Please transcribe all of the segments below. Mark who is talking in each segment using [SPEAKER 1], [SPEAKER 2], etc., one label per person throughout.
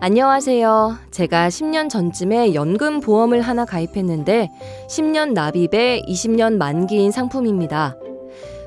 [SPEAKER 1] 안녕하세요. 제가 10년 전쯤에 연금 보험을 하나 가입했는데 10년 납입에 20년 만기인 상품입니다.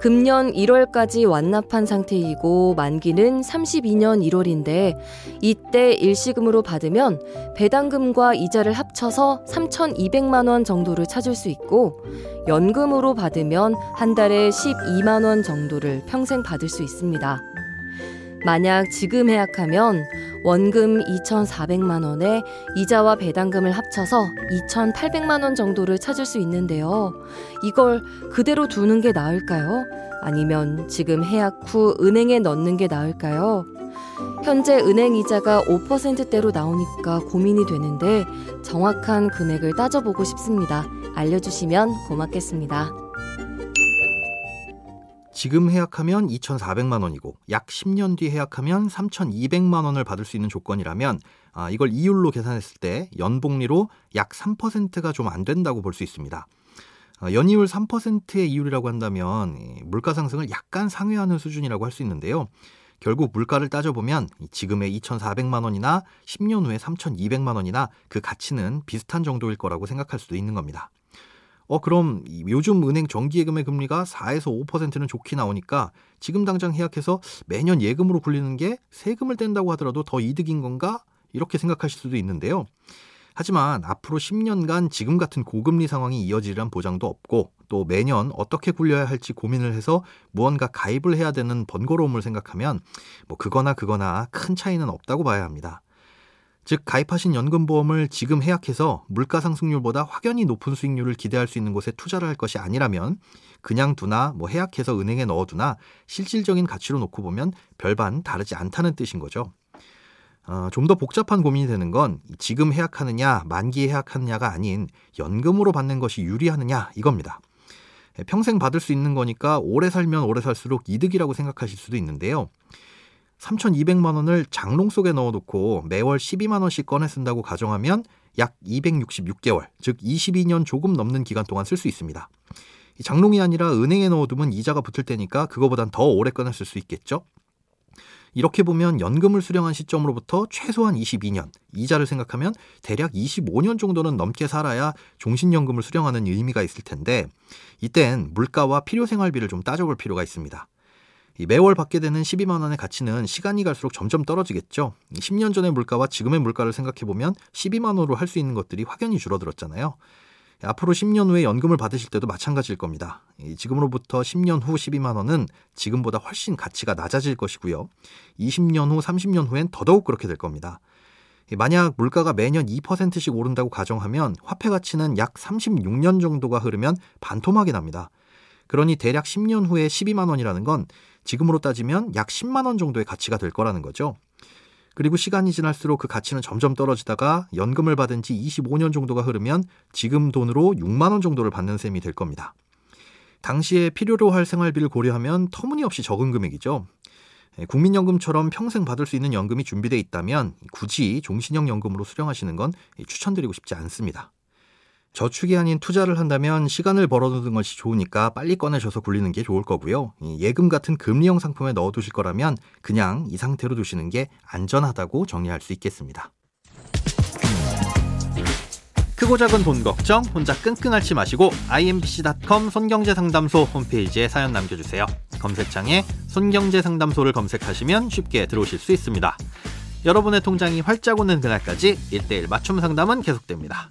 [SPEAKER 1] 금년 1월까지 완납한 상태이고 만기는 32년 1월인데 이때 일시금으로 받으면 배당금과 이자를 합쳐서 3,200만 원 정도를 찾을 수 있고 연금으로 받으면 한 달에 12만 원 정도를 평생 받을 수 있습니다. 만약 지금 해약하면 원금 2,400만 원에 이자와 배당금을 합쳐서 2,800만 원 정도를 찾을 수 있는데요. 이걸 그대로 두는 게 나을까요? 아니면 지금 해약 후 은행에 넣는 게 나을까요? 현재 은행 이자가 5%대로 나오니까 고민이 되는데 정확한 금액을 따져보고 싶습니다. 알려주시면 고맙겠습니다.
[SPEAKER 2] 지금 해약하면 2,400만 원이고 약 10년 뒤 해약하면 3,200만 원을 받을 수 있는 조건이라면 아, 이걸 이율로 계산했을 때 연복리로 약 3%가 좀 안 된다고 볼 수 있습니다. 아, 연이율 3%의 이율이라고 한다면 물가 상승을 약간 상회하는 수준이라고 할 수 있는데요. 결국 물가를 따져보면 지금의 2,400만 원이나 10년 후에 3,200만 원이나 그 가치는 비슷한 정도일 거라고 생각할 수도 있는 겁니다. 어 그럼 요즘 은행 정기예금의 금리가 4에서 5%는 좋게 나오니까 지금 당장 해약해서 매년 예금으로 굴리는 게 세금을 뗀다고 하더라도 더 이득인 건가? 이렇게 생각하실 수도 있는데요. 하지만 앞으로 10년간 지금 같은 고금리 상황이 이어지리란 보장도 없고 또 매년 어떻게 굴려야 할지 고민을 해서 무언가 가입을 해야 되는 번거로움을 생각하면 뭐 그거나 그거나 큰 차이는 없다고 봐야 합니다. 즉 가입하신 연금보험을 지금 해약해서 물가 상승률보다 확연히 높은 수익률을 기대할 수 있는 곳에 투자를 할 것이 아니라면 그냥 두나 뭐 해약해서 은행에 넣어두나 실질적인 가치로 놓고 보면 별반 다르지 않다는 뜻인 거죠. 어, 좀 더 복잡한 고민이 되는 건 지금 해약하느냐 만기에 해약하느냐가 아닌 연금으로 받는 것이 유리하느냐 이겁니다. 평생 받을 수 있는 거니까 오래 살면 오래 살수록 이득이라고 생각하실 수도 있는데요. 3,200만 원을 장롱 속에 넣어놓고 매월 12만 원씩 꺼내 쓴다고 가정하면 약 266개월, 즉 22년 조금 넘는 기간 동안 쓸 수 있습니다. 장롱이 아니라 은행에 넣어두면 이자가 붙을 테니까 그거보단 더 오래 꺼내 쓸 수 있겠죠? 이렇게 보면 연금을 수령한 시점으로부터 최소한 22년, 이자를 생각하면 대략 25년 정도는 넘게 살아야 종신연금을 수령하는 의미가 있을 텐데 이땐 물가와 필요생활비를 좀 따져볼 필요가 있습니다. 매월 받게 되는 12만 원의 가치는 시간이 갈수록 점점 떨어지겠죠. 10년 전의 물가와 지금의 물가를 생각해 보면 12만 원으로 할 수 있는 것들이 확연히 줄어들었잖아요. 앞으로 10년 후에 연금을 받으실 때도 마찬가지일 겁니다. 지금으로부터 10년 후 12만 원은 지금보다 훨씬 가치가 낮아질 것이고요. 20년 후, 30년 후엔 더더욱 그렇게 될 겁니다. 만약 물가가 매년 2%씩 오른다고 가정하면 화폐 가치는 약 36년 정도가 흐르면 반토막이 납니다. 그러니 대략 10년 후에 12만 원이라는 건 지금으로 따지면 약 10만 원 정도의 가치가 될 거라는 거죠. 그리고 시간이 지날수록 그 가치는 점점 떨어지다가 연금을 받은 지 25년 정도가 흐르면 지금 돈으로 6만 원 정도를 받는 셈이 될 겁니다. 당시에 필요로 할 생활비를 고려하면 터무니없이 적은 금액이죠. 예, 국민연금처럼 평생 받을 수 있는 연금이 준비되어 있다면 굳이 종신형 연금으로 수령하시는 건 추천드리고 싶지 않습니다. 저축이 아닌 투자를 한다면 시간을 벌어두는 것이 좋으니까 빨리 꺼내셔서 굴리는 게 좋을 거고요. 예금 같은 금리형 상품에 넣어두실 거라면 그냥 이 상태로 두시는 게 안전하다고 정리할 수 있겠습니다. 크고 작은 돈 걱정 혼자 끙끙 앓지 마시고 imbc.com 손경제상담소 홈페이지에 사연 남겨주세요. 검색창에 손경제상담소를 검색하시면 쉽게 들어오실 수 있습니다. 여러분의 통장이 활짝 오는 그날까지 1대1 맞춤 상담은 계속됩니다.